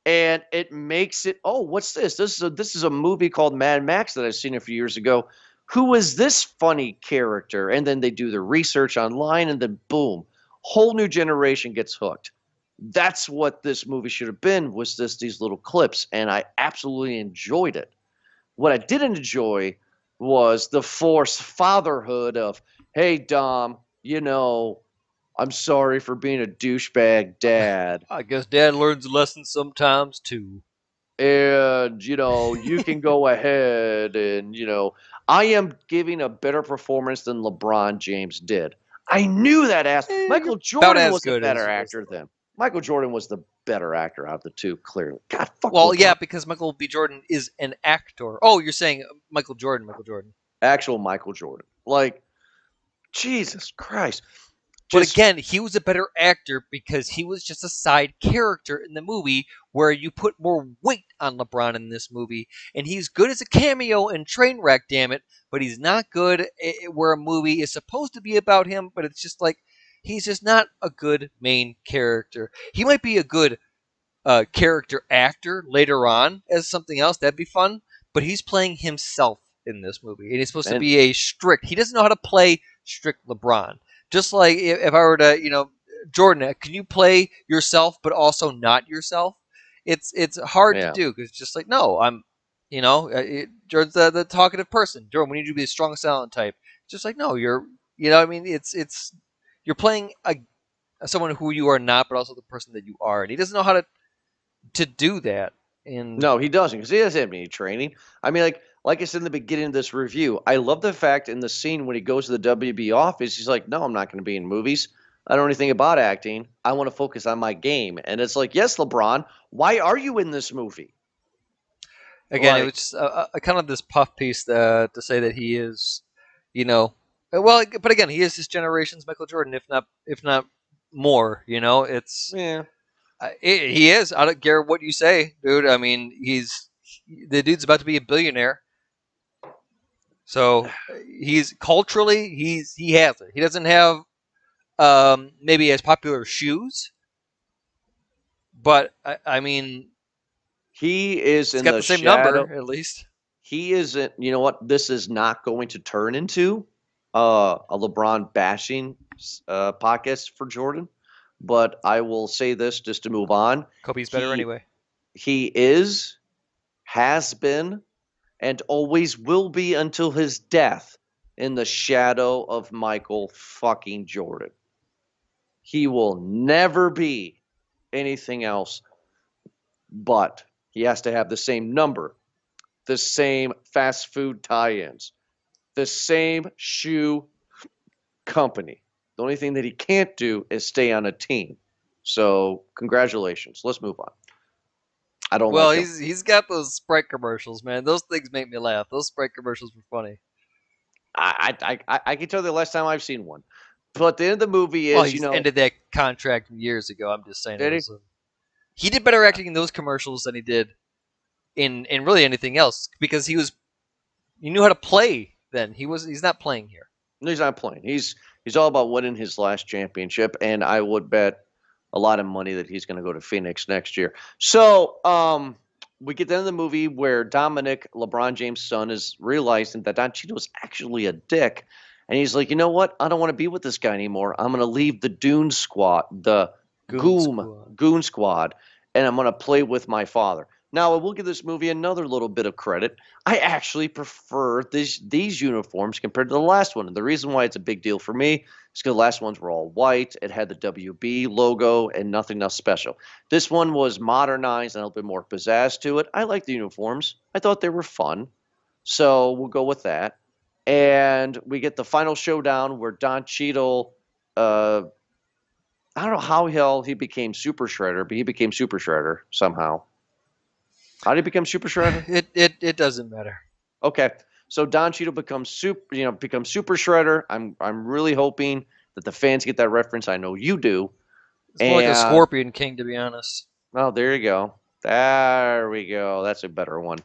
And it makes it, oh, what's this? This is a this is a movie called Mad Max that I've seen a few years ago. Who is this funny character? And then they do the research online and then boom, whole new generation gets hooked that's what this movie should have been was this these little clips and i absolutely enjoyed it what i didn't enjoy was the forced fatherhood of hey dom you know i'm sorry for being a douchebag dad I guess Dad learns lessons sometimes too. And you know you can go ahead and you know i am giving a better performance than lebron james did i knew that ass Eh, michael jordan as was a better actor than michael jordan was the better actor out of the two clearly god fuck Well, LeBron. yeah, because Michael B. Jordan is an actor. Oh, you're saying Michael Jordan, Michael Jordan. actual Michael Jordan. Like, Jesus Christ. But again, he was a better actor because he was just a side character in the movie where you put more weight on LeBron in this movie. And he's good as a cameo in Trainwreck, damn it, but he's not good where a movie is supposed to be about him, but it's just like he's just not a good main character. He might be a good uh, character actor later on as something else, that'd be fun, but he's playing himself in this movie. And he's supposed to be a strict, he doesn't know how to play strict LeBron just like if, if I were to, you know, Jordan, uh, can you play yourself but also not yourself? It's it's hard Yeah. to do because just like no, I'm, you know, uh, it, Jordan's the, the talkative person. Jordan, we need you to be a strong silent type. Just like no, you're, you know, what I mean, it's it's you're playing a someone who you are not, but also the person that you are, and he doesn't know how to to do that. And No, he doesn't because he doesn't have any training. I mean, like like I said in the beginning of this review, I love the fact in the scene when he goes to the WB office, he's like, "No, I'm not going to be in movies. I don't know anything about acting. I want to focus on my game." And it's like, "Yes, LeBron, why are you in this movie?" Again, it was just a, a, kind of this puff piece uh, to say that he is, you know, uh, well, but again, he is this generation's Michael Jordan, if not if not more. You know, it's Yeah, uh, it, he is. I don't care what you say, dude. I mean, he's the dude's about to be a billionaire. So he's culturally, he's he has it. He doesn't have um, maybe as popular shoes, but I, I mean, he is in the, the, same shadow. number at least. He isn't. You know what? This is not going to turn into uh, a LeBron bashing uh, podcast for Jordan. But I will say this just to move on. Kobe's better He- anyway. he is, has been, and always will be until his death in the shadow of Michael fucking Jordan. He will never be anything else, but he has to have the same number, the same fast food tie ins, the same shoe company. The only thing that he can't do is stay on a team. So, congratulations. Let's move on. I don't know. Well, like him. he's he's got those Sprite commercials, man. Those things make me laugh. Those Sprite commercials were funny. I, I, I, I can tell you the last time I've seen one. But the end of the movie is, well, you know, ended that contract years ago. I'm just saying. Did he? a- he did better acting in those commercials than he did in in really anything else because he was he knew how to play then. He was he's not playing here. he's not playing. He's he's all about winning his last championship, and I would bet a lot of money that he's going to go to Phoenix next year. So, um, we get to the end of the movie where Dominic, LeBron James' son, is realizing that Don Cheeto's actually a dick, and he's like, you know what? I don't want to be with this guy anymore. I'm going to leave the Dune Squad, the Goon Goom Squad. Goon Squad, and I'm going to play with my father. Now, I will give this movie another little bit of credit. I actually prefer these these uniforms compared to the last one. And the reason why it's a big deal for me is because the last ones were all white. It had the WB logo and nothing else special. This one was modernized and a little bit more pizzazz to it. I like the uniforms. I thought they were fun. So we'll go with that. And we get the final showdown where Don Cheadle, uh, I don't know how hell he became Super Shredder, but he became Super Shredder somehow. How did he become Super Shredder? It it it doesn't matter. Okay, so Don Cheadle becomes super, you know, becomes Super Shredder. I'm I'm really hoping that the fans get that reference. I know you do. It's more like a uh, Scorpion King, to be honest. Oh, there you go. There we go. That's a better one.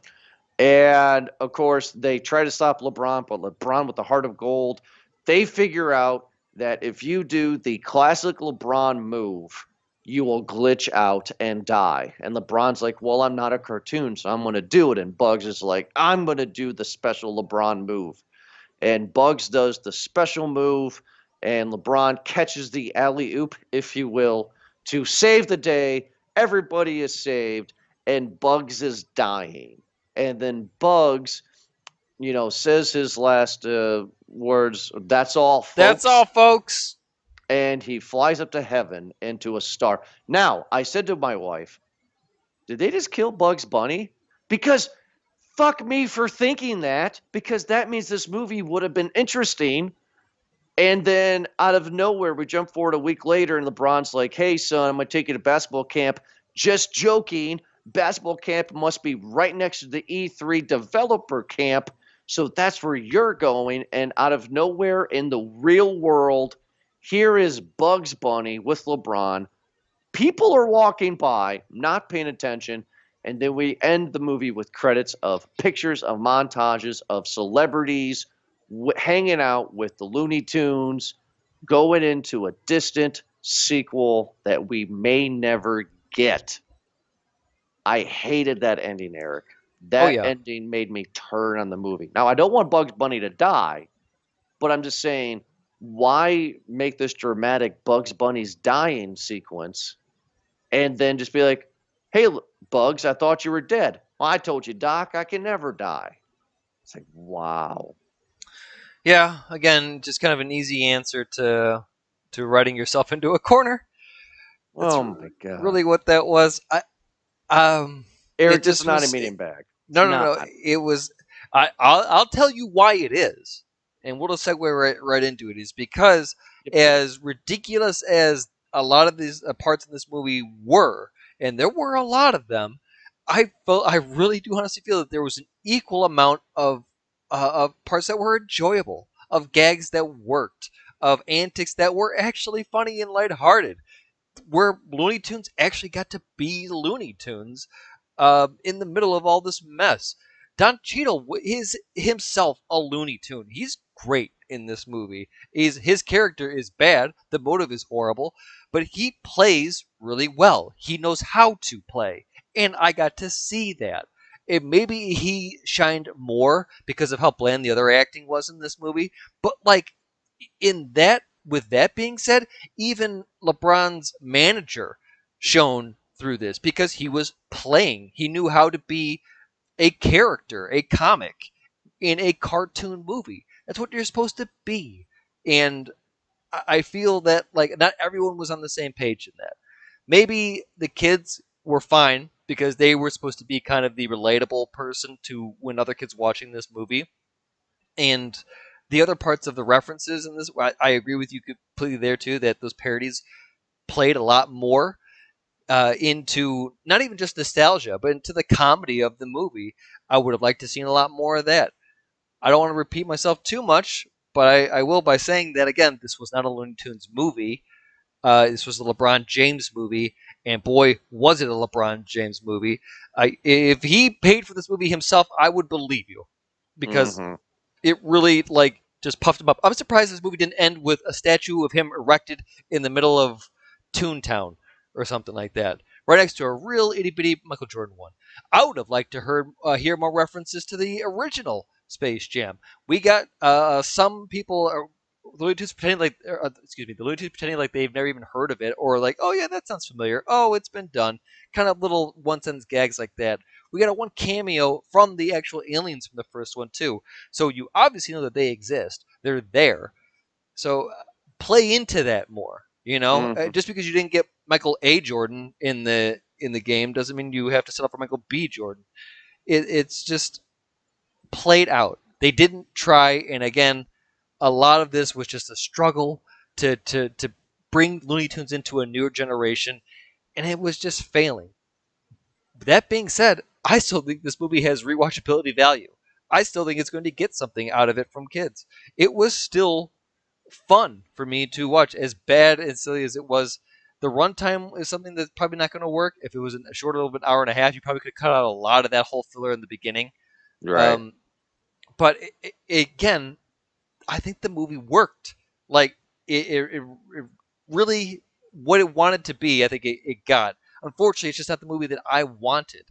And of course, they try to stop LeBron, but LeBron with the heart of gold, they figure out that if you do the classic LeBron move, you will glitch out and die. And LeBron's like, Well, I'm not a cartoon, so I'm going to do it. And Bugs is like, I'm going to do the special LeBron move. And Bugs does the special move, and LeBron catches the alley oop, if you will, to save the day. Everybody is saved, and Bugs is dying. And then Bugs, you know, says his last uh, words, That's all, folks That's all, folks. And he flies up to heaven into a star. Now, I said to my wife, did they just kill Bugs Bunny? Because fuck me for thinking that, because that means this movie would have been interesting. And then out of nowhere, we jump forward a week later, and LeBron's like, hey, son, I'm going to take you to basketball camp. Just joking. Basketball camp must be right next to the E3 developer camp. So that's where you're going. And out of nowhere in the real world, here is Bugs Bunny with LeBron. People are walking by, not paying attention. And then we end the movie with credits of pictures of montages of celebrities w- hanging out with the Looney Tunes, going into a distant sequel that we may never get. I hated that ending, Eric. That Oh, yeah. ending made me turn on the movie. Now, I don't want Bugs Bunny to die, but I'm just saying, why make this dramatic Bugs Bunny's dying sequence and then just be like, hey, Bugs, I thought you were dead. Well, I told you, Doc, I can never die. It's like, wow. Yeah, again, just kind of an easy answer to to writing yourself into a corner. That's oh, my God. Really, what that was. I um. Eric, just is not a was- medium bag. No, no, no. not. It was. I, I'll, I'll tell you why it is, and we'll just segue right, right into it. Is because as ridiculous as a lot of these uh, parts in this movie were, and there were a lot of them, I felt I really do honestly feel that there was an equal amount of uh, of parts that were enjoyable, of gags that worked, of antics that were actually funny and lighthearted, where Looney Tunes actually got to be Looney Tunes uh, in the middle of all this mess. Don Cheadle is himself a Looney Tune. He's great in this movie. His character is bad. The motive is horrible, but he plays really well. He knows how to play, and I got to see that. It maybe he shined more because of how bland the other acting was in this movie, but like in that, with that being said, even LeBron's manager shone through this because he was playing. He knew how to be a character, a comic in a cartoon movie. That's what you're supposed to be. And I- feel that like not everyone was on the same page in that. Maybe the kids were fine because they were supposed to be kind of the relatable person to when other kids watching this movie. And the other parts of the references in this, I, I agree with you completely there too. That those parodies played a lot more uh, into not even just nostalgia, but into the comedy of the movie. I would have liked to seen a lot more of that. I don't want to repeat myself too much, but I, I will by saying that again, this was not a Looney Tunes movie. Uh, this was a LeBron James movie, and boy, was it a LeBron James movie! I, if he paid for this movie himself, I would believe you, because Mhm. it really like just puffed him up. I'm surprised this movie didn't end with a statue of him erected in the middle of Toontown or something like that, right next to a real itty bitty Michael Jordan one. I would have liked to heard uh, hear more references to the original Space Jam. We got uh, some people. Are, the Looney Tunes pretending like, uh, excuse me, the Looney Tunes pretending like they've never even heard of it, or like, oh yeah, that sounds familiar. Oh, it's been done. Kind of little one sentence gags like that. We got a one cameo from the actual aliens from the first one too. So you obviously know that they exist. They're there. So uh, play into that more. You know, Uh, Mhm. just because you didn't get Michael A. Jordan in the in the game doesn't mean you have to settle for Michael B. Jordan. It, it's just played out. They didn't try, and again, a lot of this was just a struggle to to to bring Looney Tunes into a newer generation, and it was just failing. That being said, I still think this movie has rewatchability value. I still think it's going to get something out of it from kids. It was still fun for me to watch, as bad and silly as it was. The runtime is something that's probably not going to work. If it was a shorter of an hour and a half, you probably could cut out a lot of that whole filler in the beginning. Right. Um, but i i again, I think the movie worked. Like it, it, it it really what it wanted to be. I think it, it got. Unfortunately, it's just not the movie that I wanted.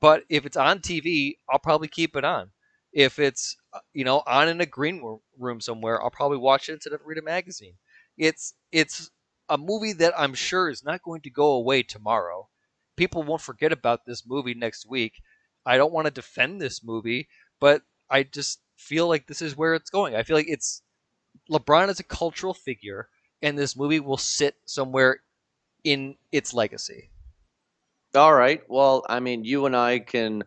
But if it's on TV, I'll probably keep it on. If it's uh, you know on in a green room somewhere, I'll probably watch it instead of read a magazine. It's it's a movie that I'm sure is not going to go away tomorrow. People won't forget about this movie next week. I don't want to defend this movie, but I just feel like this is where it's going. I feel like it's LeBron is a cultural figure, and this movie will sit somewhere in its legacy. All right. Well, I mean, you and I can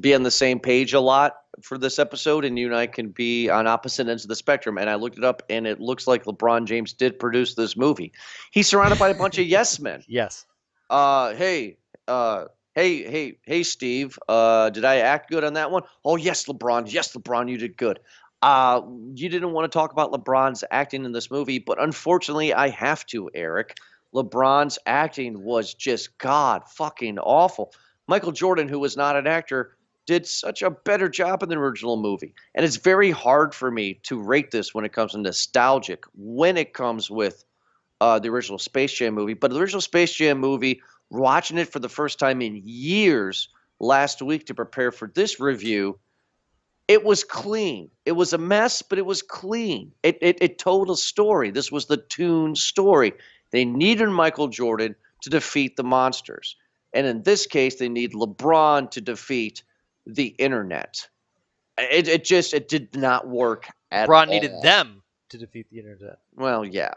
be on the same page a lot for this episode, and you and I can be on opposite ends of the spectrum. And I looked it up, and it looks like LeBron James did produce this movie. He's surrounded by a bunch of yes men. Yes. Uh, hey, uh, Hey, hey, hey, Steve. Uh, did I act good on that one? Oh, yes, LeBron. Yes, LeBron, you did good. Uh, you didn't want to talk about LeBron's acting in this movie, but unfortunately, I have to, Eric. LeBron's acting was just god fucking awful. Michael Jordan, who was not an actor, did such a better job in the original movie. And it's very hard for me to rate this when it comes to nostalgic, when it comes with uh, the original Space Jam movie. But the original Space Jam movie, watching it for the first time in years last week to prepare for this review, it was clean. It was a mess, but it was clean. It, it, it told a story. This was the Toon story. They needed Michael Jordan to defeat the monsters. And in this case, they need LeBron to defeat the internet. It, it just it did not work at LeBron all. needed them to defeat the internet. Well, yeah.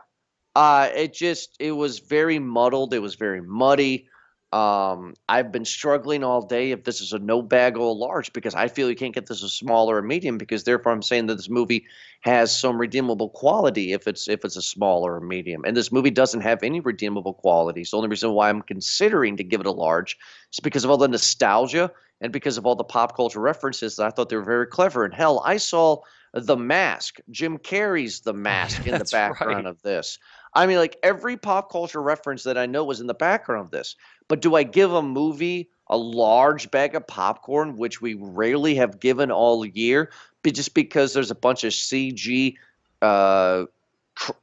Uh, it just it was very muddled. It was very muddy. Um, I've been struggling all day if this is a no bag or a large because I feel you can't get this a small or a medium because therefore I'm saying that this movie has some redeemable quality if it's if it's a small or a medium. And this movie doesn't have any redeemable qualities. The only reason why I'm considering to give it a large is because of all the nostalgia and because of all the pop culture references that I thought they were very clever. And hell, I saw The Mask, Jim Carrey's The Mask in the background right. of this. I mean, like every pop culture reference that I know was in the background of this. But do I give a movie a large bag of popcorn, which we rarely have given all year, but just because there's a bunch of CG uh,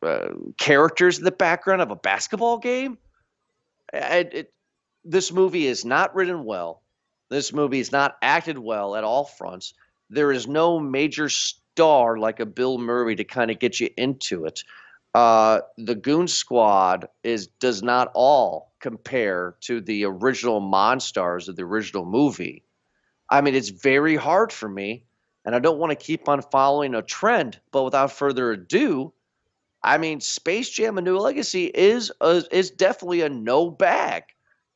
uh, characters in the background of a basketball game? It, it, this movie is not written well. This movie is not acted well at all fronts. There is no major star like a Bill Murray to kind of get you into it. Uh, the Goon Squad is does not all compare to the original Monstars of the original movie. I mean, it's very hard for me, and I don't want to keep on following a trend. But without further ado, I mean, Space Jam: A New Legacy is a, is definitely a no bag.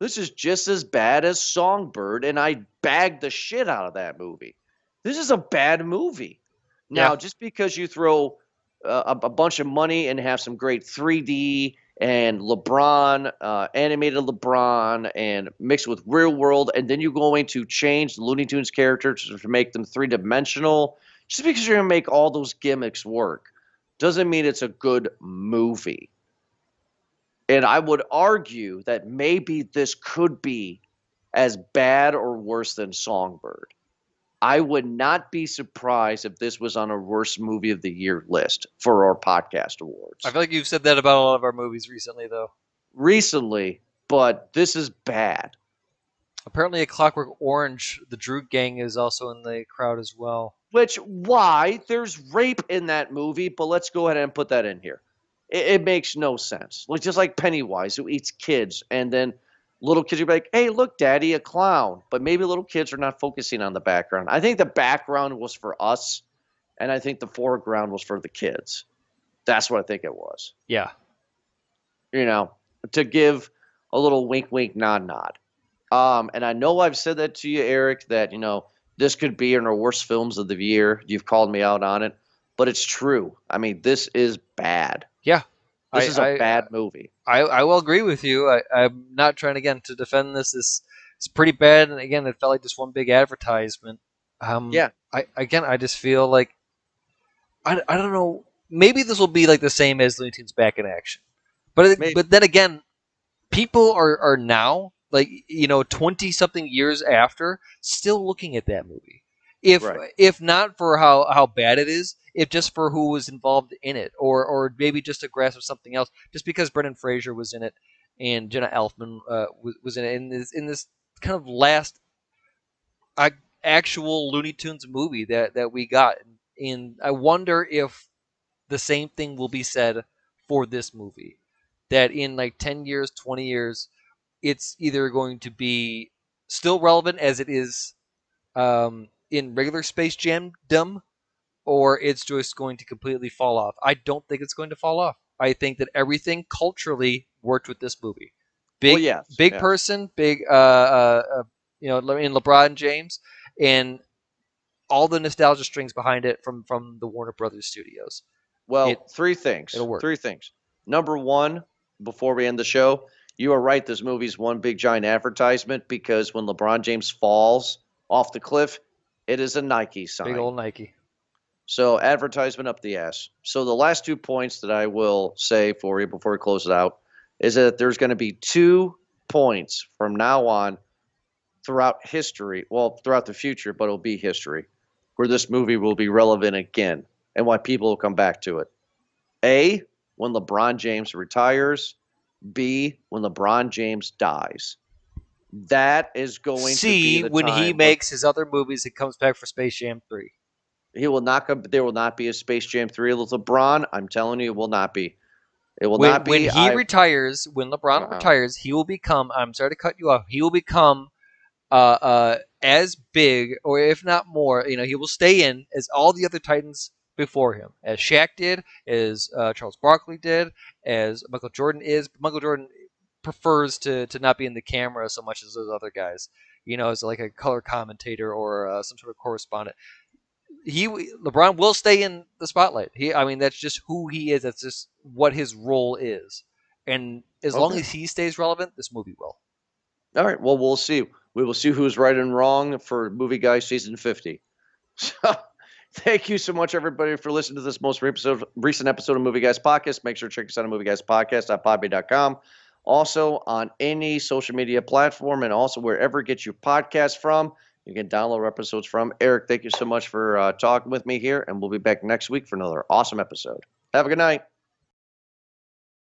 This is just as bad as Songbird, and I bagged the shit out of that movie. This is a bad movie. Now, Yeah. just because you throw uh, a, a bunch of money and have some great 3D and LeBron, uh, animated LeBron, and mixed with real world, and then you're going to change the Looney Tunes characters to make them three dimensional, just because you're going to make all those gimmicks work, doesn't mean it's a good movie. And I would argue that maybe this could be as bad or worse than Songbird. I would not be surprised if this was on a worst movie of the year list for our podcast awards I feel like you've said that about a lot of our movies recently, though. recently, but this is bad. Apparently, a Clockwork Orange, the Droog Gang, is also in the crowd as well. Which why there's rape in that movie, but let's go ahead and put that in here. It, it makes no sense. Like just like Pennywise who eats kids, and then little kids are like, "Hey, look, Daddy, a clown." But maybe little kids are not focusing on the background. I think the background was for us, and I think the foreground was for the kids. That's what I think it was. Yeah. you know, to give a little wink, wink, nod, nod. Um, and I know I've said that to you, Eric, that you know this could be in our worst films of the year. You've called me out on it, but it's true. I mean, this is bad. Yeah. This I- is a I- bad movie. I, I will agree with you. I, I'm not trying again to defend this. It's, it's pretty bad, and again, it felt like just one big advertisement. Um, Yeah. I again, I just feel like I, I don't know. Maybe this will be like the same as Looney Tunes Back in Action, but it, but then again, people are are now like you know twenty something years after still looking at that movie. If Right. if not for how how bad it is, if just for who was involved in it, or or maybe just a grasp of something else, just because Brendan Fraser was in it and Jenna Elfman uh, was, was in it in this in this kind of last uh, actual Looney Tunes movie that that we got, and I wonder if the same thing will be said for this movie. That in like ten years, twenty years, it's either going to be still relevant as it is um, in regular Space Jam dumb, or it's just going to completely fall off. I don't think it's going to fall off. I think that everything culturally worked with this movie. Big, well, yes, big yes. person, big, uh, uh, uh, you know, in LeBron James, and all the nostalgia strings behind it from from the Warner Brothers studios. Well, It- three things. it'll work. Three things. Number one, before we end the show, You are right. This movie's one big giant advertisement because when LeBron James falls off the cliff, it is a Nike sign. Big old Nike. So advertisement up the ass. So the last two points that I will say for you before we close it out is that there's going to be two points from now on throughout history, well, throughout the future, but it'll be history, where this movie will be relevant again and why people will come back to it. A, when LeBron James retires. B, when LeBron James dies. That is going to C, be the when he makes his other movies and comes back for Space Jam 3. He will not come. There will not be a Space Jam three with LeBron. I'm telling you, it will not be. It will when, not be. when he I- retires, when LeBron Uh-uh. retires, he will become. I'm sorry to cut you off. He will become uh, uh, as big, or if not more. You know, he will stay in as all the other Titans before him, as Shaq did, as uh, Charles Barkley did, as Michael Jordan is. Michael Jordan prefers to to not be in the camera so much as those other guys. You know, as like a color commentator or uh, some sort of correspondent. He LeBron will stay in the spotlight. He, I mean, that's just who he is. That's just what his role is. And as long as he stays relevant, this movie will. All right. Well, we'll see. We will see who's right and wrong for Movie Guy season 50. So, thank you so much, everybody, for listening to this most recent episode of Movie Guys Podcast. Make sure to check us out on Movie Guys Podcast.podbe.com. Also on any social media platform and also wherever get your podcast from. You can download episodes from. Eric, thank you so much for uh, talking with me here, and we'll be back next week for another awesome episode. Have a good night.